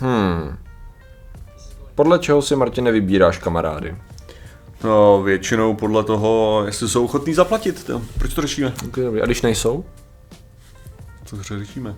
Hmm. Podle čeho si, Martine, vybíráš kamarády? No, většinou podle toho, jestli jsou ochotní zaplatit. To. Proč to řešíme? Okay, dobrý. A když nejsou? Co řešíme?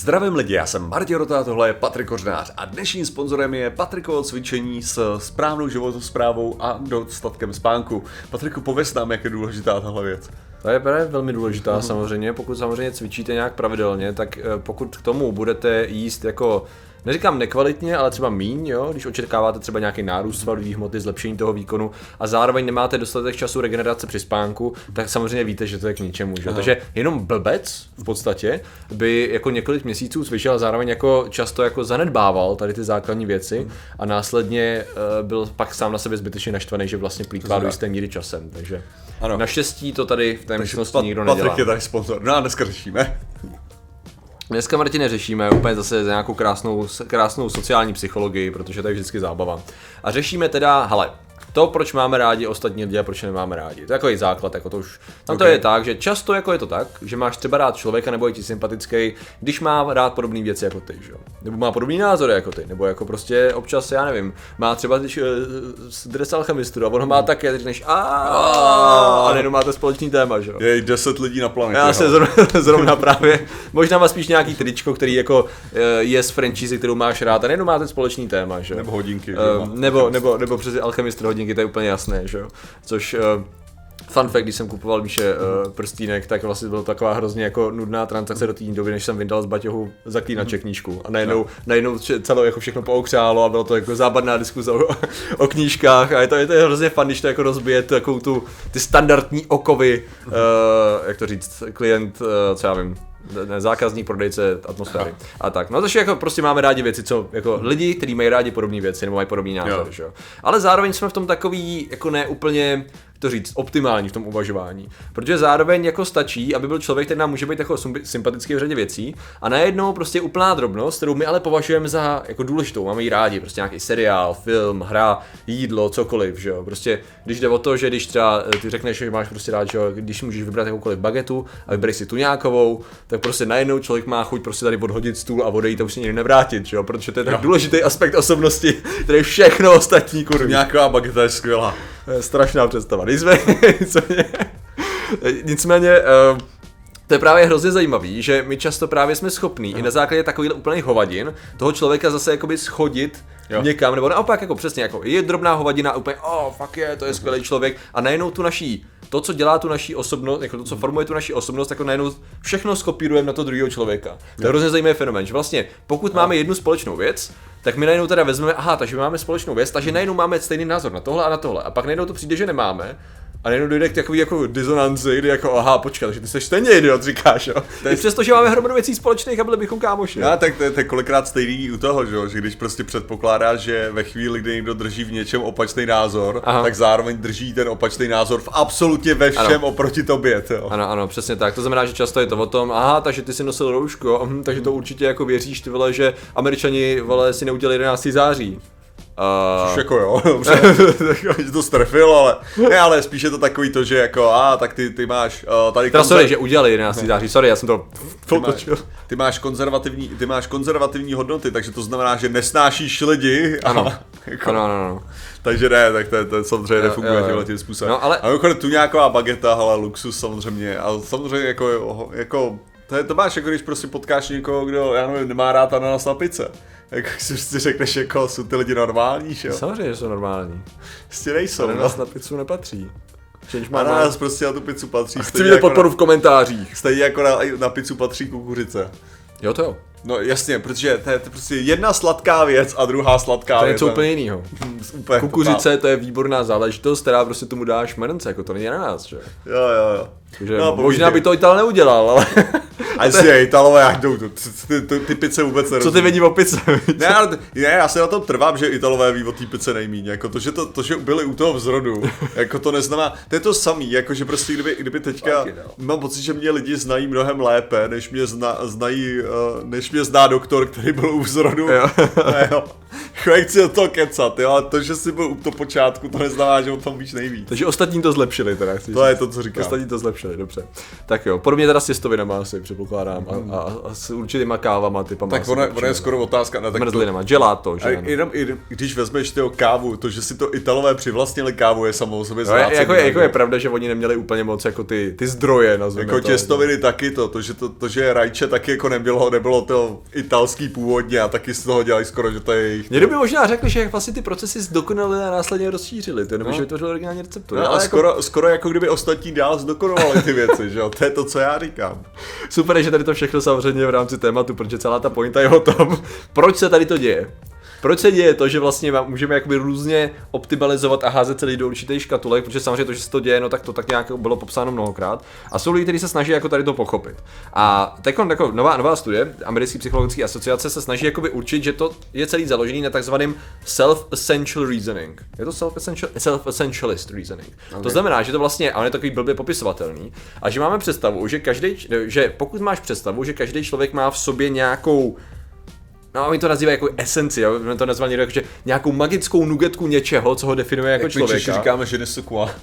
Zdravím lidi, já jsem Martin Rota, tohle je Patrik Kořnář a dnešním sponzorem je Patrikovo cvičení s správnou životosprávou a dostatkem spánku. Patriku, pověs nám, jak je důležitá tahle věc. To je právě velmi důležitá samozřejmě, pokud samozřejmě cvičíte nějak pravidelně, tak eh, pokud k tomu budete jíst jako neříkám nekvalitně, ale třeba míň, jo, když očekáváte třeba nějaký nárůst svalových hmoty, zlepšení toho výkonu a zároveň nemáte dostatek času regenerace při spánku, tak samozřejmě víte, že to je k ničemu. Že? Takže jenom blbec v podstatě by jako několik měsíců cvičil a zároveň jako často jako zanedbával tady ty základní věci a následně uh, byl pak sám na sebe zbytečně naštvaný, že vlastně plýtvá do jisté míry časem. Takže ano. naštěstí to tady v té místnosti nikdo nedělá. Patrik je tady sponzor. No a dneska řešíme. Dneska Martine řešíme úplně zase za nějakou krásnou, krásnou sociální psychologii, protože to je vždycky zábava. A řešíme teda, hele, to, proč máme rádi ostatní lidi a proč nemáme rádi. To je takový základ, jako to už. Tam okay. to je tak, že často jako je to tak, že máš třeba rád člověka nebo je ti sympatický, když má rád podobné věci jako ty, že? Nebo má podobný názory jako ty, nebo jako prostě občas, já nevím, má třeba když uh, dres alchemistu a on ho má také, a než a a nejenom máte společný téma, že? Je 10 lidí na planetě. Já se zrovna, zrovna právě, možná má spíš nějaký tričko, který jako eh, je z franchise, kterou máš rád a nejenom máte společný téma, že? Nebo hodinky. Uh, nebo, nebo, nebo přes alchemist hodinky hodinky, to je úplně jasné, že jo. Což uh, Fun fact, když jsem kupoval Míše uh, prstínek, tak vlastně byla taková hrozně jako nudná transakce do té doby, než jsem vyndal z baťohu zaklínače mhm. knížku. A najednou, no. najednou celou jako všechno poukřálo a bylo to jako zábavná diskuze o, o knížkách. A je to, je to hrozně fun, když to jako rozbije takovou tu, ty standardní okovy, uh, jak to říct, klient, uh, co já vím, ne, zákazník, prodejce, atmosféry. A tak. No takže jako prostě máme rádi věci, co jako lidi, kteří mají rádi podobné věci nebo mají podobný názor, jo. že jo. Ale zároveň jsme v tom takový jako ne úplně to říct, optimální v tom uvažování. Protože zároveň jako stačí, aby byl člověk, který nám může být jako sympatický v řadě věcí a najednou prostě úplná drobnost, kterou my ale považujeme za jako důležitou, máme ji rádi, prostě nějaký seriál, film, hra, jídlo, cokoliv, že jo. Prostě když jde o to, že když třeba eh, ty řekneš, že máš prostě rád, že jo, když můžeš vybrat jakoukoliv bagetu a vybereš si tu nějakou, tak prostě najednou člověk má chuť prostě tady odhodit stůl a odejít a už se nikdy nevrátit, že jo, protože to je tak no. důležitý aspekt osobnosti, který všechno ostatní kurví. Nějaká bageta je skvělá. Strašná představa. Nicméně, nicméně, nicméně uh, to je právě hrozně zajímavý, že my často právě jsme schopní i na základě takových úplných hovadin toho člověka zase jakoby schodit jo. někam, nebo naopak jako přesně jako je drobná hovadina úplně, oh, fuck je, to je skvělý člověk. A najednou tu naší, to, co dělá tu naší osobnost, jako to, co formuje tu naší osobnost, jako najednou všechno skopírujeme na to druhého člověka. To je hrozně zajímavý fenomén, že vlastně pokud máme jednu společnou věc, tak my najednou teda vezmeme, aha, takže máme společnou věc, takže najednou máme stejný názor na tohle a na tohle. A pak najednou to přijde, že nemáme. A najednou dojde k takový jako disonanci, kdy jako, aha, počkat, takže ty jsi stejně idiot, říkáš, jo. I přesto, že máme hromadu věcí společných a byli bychom kámoši. Já, tak to je, to je kolikrát stejný u toho, že, že když prostě předpokládáš, že ve chvíli, kdy někdo drží v něčem opačný názor, aha. tak zároveň drží ten opačný názor v absolutně ve všem ano. oproti tobě, jo. Ano, ano, přesně tak. To znamená, že často je to o tom, aha, takže ty si nosil rouško, hm, takže to určitě jako věříš, ty vole, že američani vole si neudělali 11. září. Uh... jako jo, dobře, to strefil, ale ne, ale spíš je to takový to, že jako, a tak ty, ty máš uh, tady... Teda konzer... sorry, že udělali 11. září, sorry, já jsem to ty máš, ty máš, konzervativní, ty máš konzervativní hodnoty, takže to znamená, že nesnášíš lidi. A, ano, jako, ano, ano, ano. Takže ne, tak to, to samozřejmě nefunguje tímhle tím způsobem. No, ale... A tu nějaká bageta, ale luxus samozřejmě, ale samozřejmě jako, jako to, je, to máš jako když prostě potkáš někoho, kdo, já nevím, nemá rád ananas na pice. Jak si prostě řekneš, jako jsou ty lidi normální, že jo? Samozřejmě, že jsou normální. Prostě nejsou. Ananas no. na pizzu nepatří. Ananas prostě na tu pizzu patří. Chci vidět jako podporu na, v komentářích. Stejně jako na, na pizzu patří kukuřice. Jo to jo. No jasně, protože to je, to je prostě jedna sladká věc a druhá sladká to věc. To je něco úplně jiného. Kukuřice to je výborná záležitost, která prostě tomu dáš šmrnce, jako to není na nás, že? Jo, jo, jo. Takže no, možná by to Ital neudělal, ale... A jestli Italové, jak jdou, ty, ty, ty, pice vůbec nerozumí. Co ty vidí o pice? ne, ale, ne, já se na tom trvám, že Italové ví o té pice nejmíň. Jako to, že, to, to, že byli u toho vzrodu, jako to neznamená, to je to samý, jako že prostě kdyby, kdyby teďka, okay, no. mám pocit, že mě lidi znají mnohem lépe, než mě, zna, znají, uh, než mě zná doktor, který byl u vzrodu. Jo. jo. Jak chci o to kecat, jo, a to, že jsi byl u to počátku, to neznamená, že o tom víš nejvíc. Takže ostatní to zlepšili teda, chci To říct. je to, co říkám. Ostatní to zlepšili, dobře. Tak jo, podobně teda s těstovinama asi předpokládám a, a, a, s určitýma kávama, typama. Tak ono, ono je skoro otázka na tak Mrzlinama, gelato, že? A jenom, jenom, když vezmeš tyho kávu, to, že si to Italové přivlastnili kávu, je samo o sobě no, jako, je, jako je pravda, že oni neměli úplně moc jako ty, ty zdroje, nazveme Jako to, těstoviny no. taky to, to, že, to, to, že rajče taky jako nebylo, nebylo to italský původně a taky z toho dělali skoro, že to je jejich. Někdo by možná řekl, že jak vlastně ty procesy zdokonalili a následně rozšířili, to nebo no. že vytvořili originální receptury. No, ale jako... skoro, skoro jako kdyby ostatní dál zdokonalovali ty věci, že jo? To je to, co já říkám. Super, že tady to všechno samozřejmě v rámci tématu, protože celá ta pointa je o tom, proč se tady to děje. Proč se děje to, že vlastně můžeme jakoby různě optimalizovat a házet celý do určitých škatulek, protože samozřejmě to, že se to děje, no tak to tak nějak bylo popsáno mnohokrát. A jsou lidi, kteří se snaží jako tady to pochopit. A teď jako nová, nová studie Americké psychologické asociace se snaží jakoby určit, že to je celý založený na takzvaném self-essential reasoning. Je to self-essential, self-essentialist reasoning. Okay. To znamená, že to vlastně, ale je takový blbě popisovatelný, a že máme představu, že každý, že pokud máš představu, že každý člověk má v sobě nějakou No, oni to nazývají jako esenci, jo? to nazvali někdo jako, že nějakou magickou nugetku něčeho, co ho definuje jako Jak člověka. Jak říkáme, že nesukua.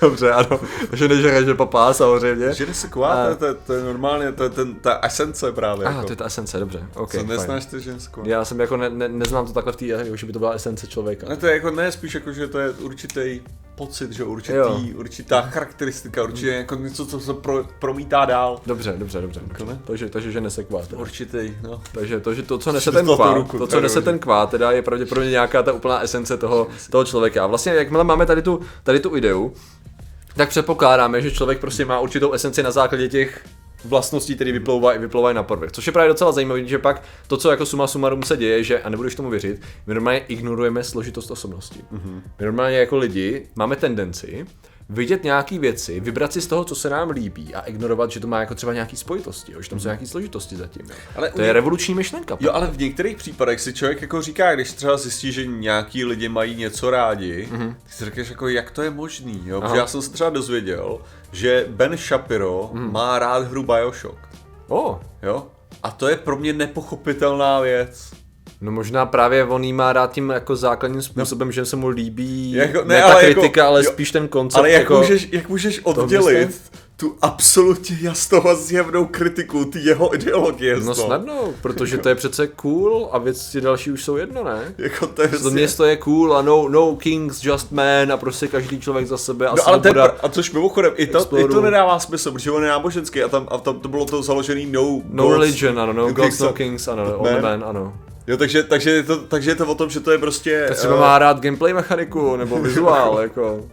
Dobře, ano. že nežere, že papá, samozřejmě. Že nesukua, a... to, to, to, je normálně, to je ten, ta esence právě. Ah, jako. to je ta esence, dobře. Okay, Co neznáš ty žensko? Já jsem jako ne, ne, neznám to takhle v té, jako, že by to byla esence člověka. Ne, to je jako ne, spíš jako, že to je určitý pocit, že určitý, jo. určitá charakteristika, určitě jako něco, co se pro, promítá dál. Dobře, dobře, dobře. dobře. Takže, takže že nese kvát. Určitý, no. Takže to, že to, co nese ten kvát, ruku, to, co nese ten kvát, teda je pravděpodobně nějaká ta úplná esence toho, toho člověka. A vlastně, jakmile máme tady tu, tady tu ideu, tak předpokládáme, že člověk prostě má určitou esenci na základě těch vlastností, které vyplouvají, vyplouvají na povrch. Což je právě docela zajímavé, že pak to, co jako suma sumarum se děje, že, a nebudeš tomu věřit, my normálně ignorujeme složitost osobnosti. Mm-hmm. My normálně jako lidi máme tendenci vidět nějaké věci, vybrat si z toho, co se nám líbí a ignorovat, že to má jako třeba nějaký spojitosti, jo, že tam jsou nějaké složitosti zatím. Jo. Ale to je revoluční myšlenka. Jo, ale v některých případech si člověk jako říká, když třeba zjistí, že nějaký lidi mají něco rádi, mm-hmm. ty si řekneš jako, jak to je možný, jo? Protože já jsem se třeba dozvěděl, že Ben Shapiro mm. má rád hru Bioshock. Oh. Jo? A to je pro mě nepochopitelná věc. No možná právě on jí má rád tím jako základním způsobem, no. že se mu líbí jako, ne, ne ale ta jako- kritika, jako, ale jo, spíš ten koncept. Ale jak, jako, můžeš, jak můžeš oddělit tu absolutně jasnou a zjevnou kritiku ty jeho ideologie. No snadno, protože to je přece cool a věci další už jsou jedno, ne? Jako to, je to město je cool a no, no kings, just man a prostě každý člověk za sebe a no, ale ten, a což mimochodem, i to, i to nedává smysl, protože on je náboženský a tam, a tam to bylo to založený no No gods, religion, ano, no gods, no kings, ano, man. man, ano. Jo, takže, takže, je to, takže je to o tom, že to je prostě... Tak třeba uh, má rád gameplay mechaniku, nebo vizuál, jako...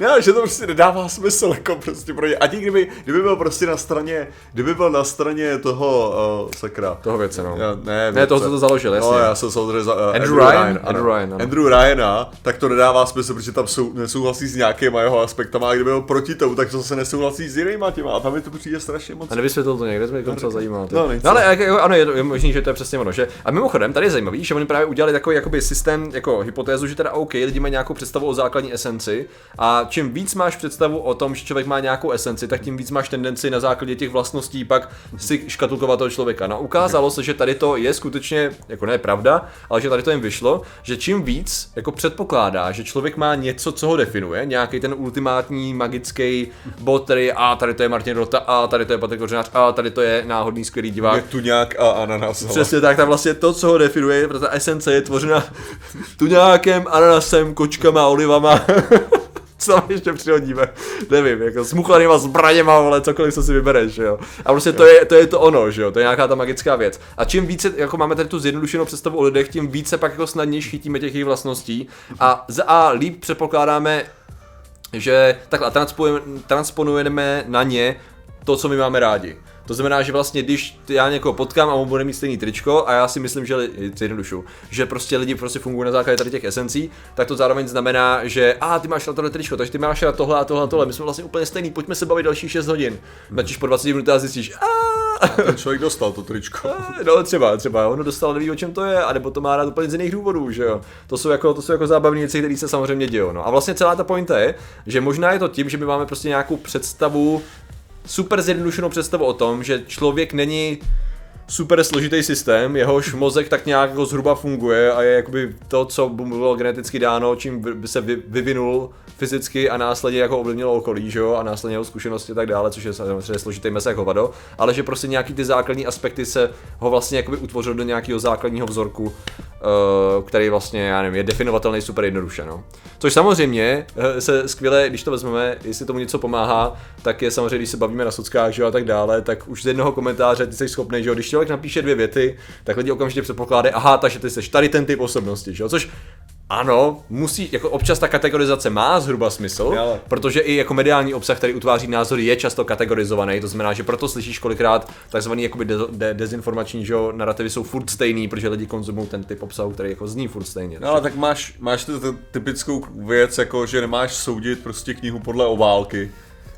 Ne, že to prostě nedává smysl, jako prostě pro ně. A kdyby, kdyby byl prostě na straně, kdyby byl na straně toho, uh, sakra. Toho věce, no. Já, ne, ne toho, co to založil, jasně. No, já jsem samozřejmě za, uh, Andrew, Andrew Ryan, Ryan, Andrew Ryan, ano. Andrew Ryana, tak to nedává smysl, protože tam sou, nesouhlasí s nějakýma jeho aspektama, a kdyby byl proti tomu, tak to se nesouhlasí s jinýma těma, a tam mi to přijde strašně moc. A nevysvětlil to někde, to mě to zajímá. No, no, ale jako, ano, je, je možný, že to je přesně ono, že. A mimochodem, tady je zajímavý, že oni právě udělali takový jakoby systém, jako hypotézu, že teda OK, lidi mají nějakou představu o základní esenci a čím víc máš představu o tom, že člověk má nějakou esenci, tak tím víc máš tendenci na základě těch vlastností pak si škatulkovat toho člověka. No ukázalo se, že tady to je skutečně, jako ne pravda, ale že tady to jim vyšlo, že čím víc jako předpokládá, že člověk má něco, co ho definuje, nějaký ten ultimátní magický bod, který a tady to je Martin Rota, a tady to je Patrik Kořenář, a tady to je náhodný skvělý divák. Je tu nějak a ananas. Přesně tak, tam vlastně to, co ho definuje, protože ta esence je tvořena tu nějakým ananasem, kočkama, olivama. co tam ještě přihodíme, nevím, jako s muchlanýma zbraněma, ale cokoliv, co si vybereš, jo. A prostě to je, to je to ono, že jo, to je nějaká ta magická věc. A čím více, jako máme tady tu zjednodušenou představu o lidech, tím více pak jako snadněji chytíme těch jejich vlastností a za A líp předpokládáme, že takhle transponujeme na ně to, co my máme rádi. To znamená, že vlastně, když já někoho potkám a on bude mít stejný tričko a já si myslím, že jednodušu, že prostě lidi prostě fungují na základě tady těch esencí, tak to zároveň znamená, že a ty máš na tohle tričko, takže ty máš na tohle a tohle a tohle. My jsme vlastně úplně stejní, pojďme se bavit další 6 hodin. Načíš po 20 minutách a zjistíš, a ten člověk dostal to tričko. no třeba, třeba, ono dostal, neví o čem to je, anebo to má rád úplně z jiných důvodů, že jo. To jsou jako, to jsou jako zábavné věci, které se samozřejmě dějí. No. A vlastně celá ta pointa je, že možná je to tím, že my máme prostě nějakou představu super zjednodušenou představu o tom, že člověk není super složitý systém, jehož mozek tak nějak jako zhruba funguje a je jakoby to, co bylo geneticky dáno, čím by se vyvinul fyzicky a následně jako ovlivnilo okolí, že jo, a následně jeho zkušenosti a tak dále, což je samozřejmě složitý mes jako vado, ale že prostě nějaký ty základní aspekty se ho vlastně jakoby utvořil do nějakého základního vzorku, eh, který vlastně, já nevím, je definovatelný super jednoduše, no. Což samozřejmě eh, se skvěle, když to vezmeme, jestli tomu něco pomáhá, tak je samozřejmě, když se bavíme na sockách, že jo, a tak dále, tak už z jednoho komentáře ty jsi schopný, že jo, když člověk napíše dvě věty, tak lidi okamžitě předpokládají, aha, takže ty jsi tady ten typ osobnosti, že jo, což ano, musí, jako občas ta kategorizace má zhruba smysl, Ale. protože i jako mediální obsah, který utváří názory, je často kategorizovaný, to znamená, že proto slyšíš kolikrát takzvaný jakoby de, de, dezinformační že narrativy jsou furt stejný, protože lidi konzumují ten typ obsahu, který jako zní furt stejně. No ale tak máš, máš tu typickou věc, jako že nemáš soudit prostě knihu podle obálky,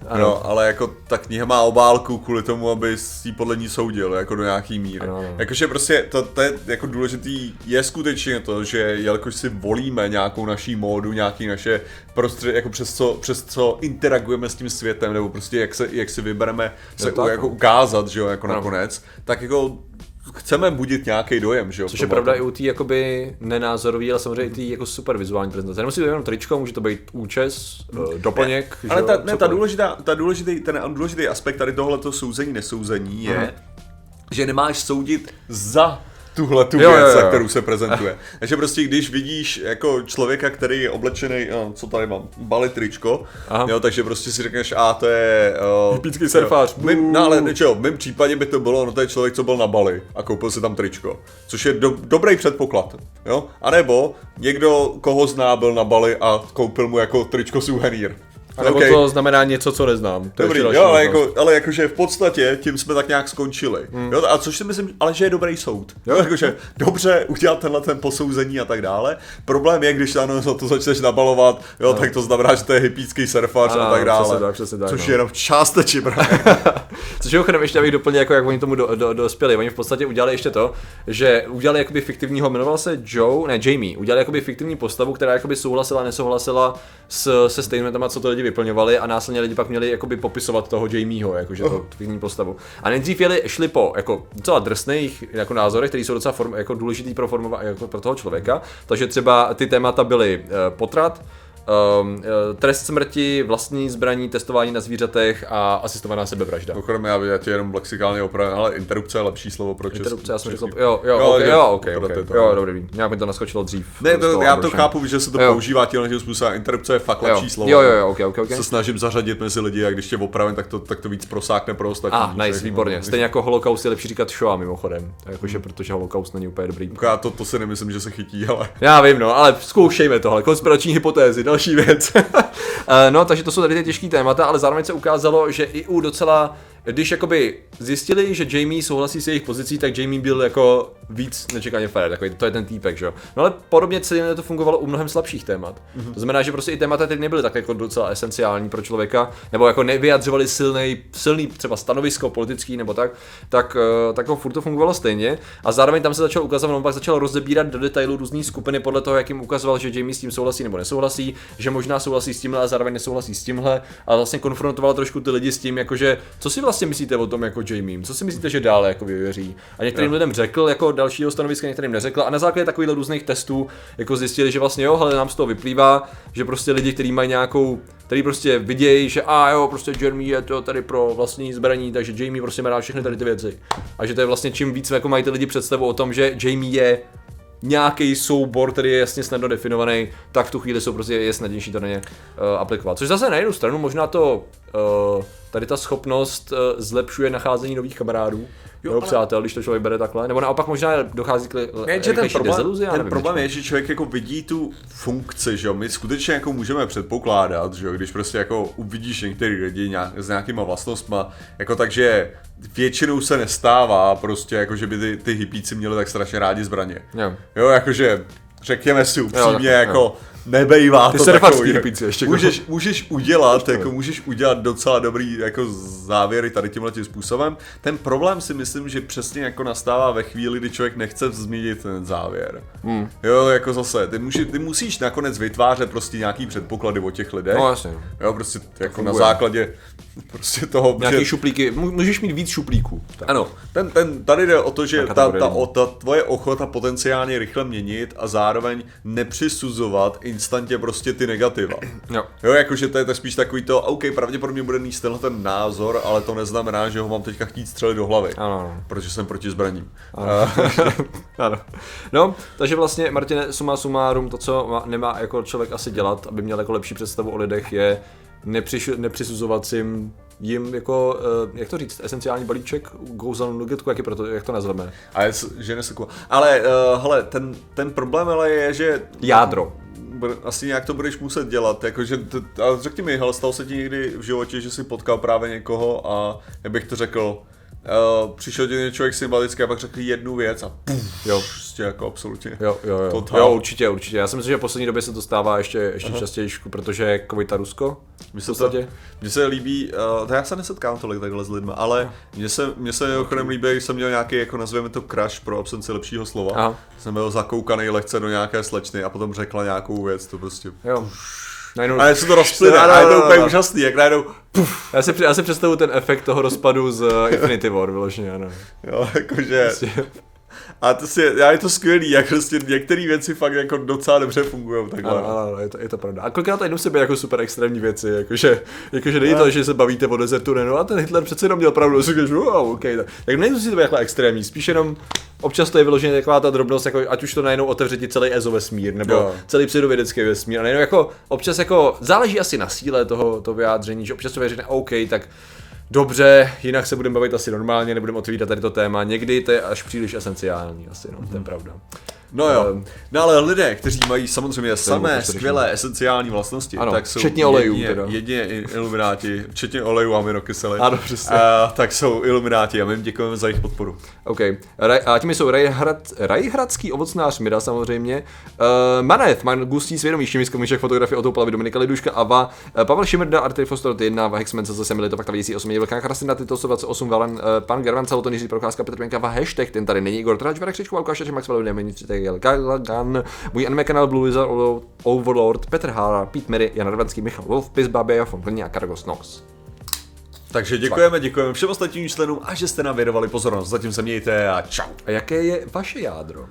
ano. No, ale jako ta kniha má obálku kvůli tomu, aby si podle ní soudil, jako do nějaký míry. Ano. Jakože prostě to, to, je jako důležitý, je skutečně to, že jelikož si volíme nějakou naší módu, nějaký naše prostředí, jako přes co, přes co interagujeme s tím světem, nebo prostě jak, se, jak si vybereme se u, jako no. ukázat, že jo, jako ano. nakonec, tak jako chceme budit nějaký dojem, že jo? Což je pravda i u té jakoby nenázorový, ale samozřejmě i té jako super vizuální prezentace. Nemusí to jenom tričko, může to být účes, uh, doplněk. Ne, ale ta, ne, ta, důležitá, ta důležitý, ten důležitý aspekt tady tohleto souzení, nesouzení je, uh-huh. že nemáš soudit za tuhle tu jo, věc, jo, jo. kterou se prezentuje. Takže prostě když vidíš jako člověka, který je oblečený, no, co tady mám, bali tričko, Aha. jo, takže prostě si řekneš, a to je... Uh, surfář. Mým, no ale čo, v mém případě by to bylo, no to je člověk, co byl na Bali a koupil si tam tričko, což je do, dobrý předpoklad, jo, a nebo někdo, koho zná, byl na Bali a koupil mu jako tričko suvenýr. A nebo okay. to znamená něco, co neznám. To dobrý, jo, ale, jako, ale jakože v podstatě tím jsme tak nějak skončili. Hmm. Jo, a což si myslím, ale že je dobrý soud. Jo, jakože dobře udělat tenhle ten posouzení a tak dále. Problém je, když ano, to začneš nabalovat, jo, no. tak to znamená, že to je hypícký surfař a, a tak dále. Tak, tak, což no. je jenom částečně což je ještě abych doplnil, jako jak oni tomu do, do, dospěli. Oni v podstatě udělali ještě to, že udělali jakoby fiktivního, jmenoval se Joe, ne Jamie, udělali jakoby fiktivní postavu, která jakoby souhlasila, nesouhlasila s, se statementama, co to lidi vyplňovali a následně lidi pak měli jakoby popisovat toho Jamieho, jakože to fiktivní postavu. A nejdřív jeli, šli po jako docela drsných jako názorech, které jsou docela form, jako důležitý pro, formova, jako pro toho člověka. Takže třeba ty témata byly uh, potrat, Um, trest smrti, vlastní zbraní, testování na zvířatech a asistovaná sebevražda. Mimochodem, já, já tě jenom lexikálně opravím, ale interrupce je lepší slovo pro český. Interrupce, já jsem řekl, jo, jo, jo, okay, jo, okay, okay, to, jo, dobrý, nějak mi to naskočilo dřív. Ne, to, já to chápu, že se to jo. používá tímhle způsobem, interrupce je fakt lepší slovo. Jo, jo, jo, okay, okay, okay. Se snažím zařadit mezi lidi a když tě opravím, tak to, tak to víc prosákne pro ostatní. Ah, nice, výborně. Stejně jako holokaust je lepší říkat Shoah mimochodem, jakože hmm. protože holokaust není úplně dobrý. Já to, to si nemyslím, že se chytí, ale. Já vím, no, ale zkoušejme tohle. Konspirační hypotézy, další věc. Eh, no, takže to jsou tady ty těžké témata, ale zároveň se ukázalo, že i u docela když jakoby zjistili, že Jamie souhlasí s jejich pozicí, tak Jamie byl jako víc nečekaně fair, takový, to je ten týpek, že jo. No ale podobně celé to fungovalo u mnohem slabších témat. Mm-hmm. To znamená, že prostě i témata teď nebyly tak jako docela esenciální pro člověka, nebo jako nevyjadřovali silný, silný třeba stanovisko politický nebo tak, tak, eh, tak ho furt to fungovalo stejně. A zároveň tam se začal ukazovat, on pak začal rozebírat do detailu různé skupiny podle toho, jak jim ukazoval, že Jamie s tím souhlasí nebo nesouhlasí, že možná souhlasí s tímhle a zároveň nesouhlasí s tímhle. A vlastně konfrontoval trošku ty lidi s tím, jakože co si vlastně myslíte o tom jako Jamie? Co si myslíte, že dále jako vyvěří? A některým jo. lidem řekl jako dalšího stanoviska, některým neřekl a na základě takových různých testů jako zjistili, že vlastně jo, ale nám z toho vyplývá, že prostě lidi, kteří mají nějakou který prostě vidějí, že a jo, prostě Jeremy je to tady pro vlastní zbraní, takže Jamie prostě má rád všechny tady ty věci. A že to je vlastně čím víc jako mají ty lidi představu o tom, že Jamie je nějaký soubor, který je jasně snadno definovaný, tak v tu chvíli jsou prostě je snadnější to na ně uh, aplikovat. Což zase na jednu stranu možná to uh, tady ta schopnost uh, zlepšuje nacházení nových kamarádů, jo, ale... přátel, když to člověk bere takhle, nebo naopak možná dochází k ne, že ten problém, deziluzi, ten nevím, problém je, že člověk jako vidí tu funkci, že jo, my skutečně jako můžeme předpokládat, že jo, když prostě jako uvidíš některý lidi nějak, s nějakýma vlastnostma, jako takže většinou se nestává prostě jako, že by ty, ty hypíci měli tak strašně rádi zbraně. Jo, jo jakože řekněme si upřímně, jo, jako jo nebejvá Ty to se takový. pizzy ještě. Můžeš, můžeš udělat, jako můžeš udělat docela dobrý jako závěry tady tímhle tím způsobem. Ten problém si myslím, že přesně jako nastává ve chvíli, kdy člověk nechce změnit ten závěr. Hmm. Jo, jako zase, ty, můži, ty musíš nakonec vytvářet prostě nějaký předpoklady o těch lidech. No jasně. Jo, prostě jako na základě prostě toho, Nějaký že... šuplíky, můžeš mít víc šuplíků. Tak. Ano, ten, ten, tady jde o to, že ta, ta, o, ta tvoje ochota potenciálně rychle měnit a zároveň nepřisuzovat instantně prostě ty negativa. Jo. Jo, jakože to je to spíš takový to, OK, pravděpodobně bude mít tenhle ten názor, ale to neznamená, že ho mám teďka chtít střelit do hlavy. Ano. Protože jsem proti zbraním. Ano. ano. No, takže vlastně, Martine, suma sumárum, to, co nemá jako člověk asi dělat, aby měl jako lepší představu o lidech, je nepřiš, nepřisuzovat si jim, jim jako, uh, jak to říct, esenciální balíček Gouzan Nuggetku, jak, je proto, jak to nazveme? A je, že neseku. Ale uh, hele, ten, ten problém ale je, že... Jádro. Asi nějak to budeš muset dělat, jakože, a řekni mi, hele, stalo se ti někdy v životě, že jsi potkal právě někoho a, jak bych to řekl, Uh, přišel ti člověk sympatický a pak řekl jednu věc a puf, jo. Prostě jako absolutně. Jo, jo, jo. Total. jo, určitě, určitě. Já si myslím, že v poslední době se to stává ještě, ještě častěji, protože je COVID a Rusko. Mně se, to, mně se líbí, uh, to já se nesetkám tolik takhle s lidmi, ale mně se, mně se ochodem líbí, jsem měl nějaký, jako nazveme to crash pro absenci lepšího slova. Aha. Jsem byl zakoukaný lehce do nějaké slečny a potom řekla nějakou věc, to prostě. Jo. Najednou... A se to rozplyne, a je to úplně úžasný, jak najednou... Puf. Já si, já si představuji ten efekt toho rozpadu z Infinity War, vyloženě, ano. Jo, jakože... Prostě... A to si, já je to skvělý, jak prostě některé věci fakt jako docela dobře fungují takhle. Ano, ano, je to, je to pravda. A kolikrát to jenom sebe jako super extrémní věci, jakože, jakože není to, že se bavíte o desertu, ne, no a ten Hitler přece jenom měl pravdu, si říkáš, wow, OK, tak, tak nejsou si to jako extrémní, spíš jenom občas to je vyloženě taková ta drobnost, jako ať už to najednou otevře ti celý EZO vesmír, nebo jo. celý pseudovědecký vesmír, a najednou jako občas jako záleží asi na síle toho, toho vyjádření, že občas to věří, OK, tak dobře, jinak se budeme bavit asi normálně, nebudeme otvírat tady to téma. Někdy to je až příliš esenciální, asi, no, mm-hmm. to je mhm. pravda. No jo, um, no ale lidé, kteří mají samozřejmě samé skvělé esenciální vlastnosti, ano, tak jsou včetně olejů, jedině, teda. jedině ilumináti, včetně olejů a aminokysely, ano, přesně. Uh, tak jsou ilumináti a my jim děkujeme za jejich podporu. OK, Raj, a těmi jsou Rajhrad, Rajhradský ovocnář Mira samozřejmě, uh, Manet, Man Gustý svědomí, Šimisko Myšek, fotografie o Plavy, Dominika Liduška, Ava, uh, Pavel Šimrda, Artry Foster, 1, Vahexmen, zase Milito, pak ta věcí 8, Velká Krasina, Tyto 28, Valen, uh, pan Gervan, Celoton, Jiří Procházka, Petr Pěnka, hashtag, ten tady není, Igor Trač, Verek Křičku, Alkáš, Max Valou, Nemení, Gagan, můj anime kanál Blue Wizard Overlord, Petr Hára, Pete Mary, Jan Radvanský, Michal Wolf, Pis Babě, Jon a Kargos Nos. Takže děkujeme, děkujeme všem ostatním členům a že jste nám věnovali pozornost. Zatím se mějte a čau. A jaké je vaše jádro?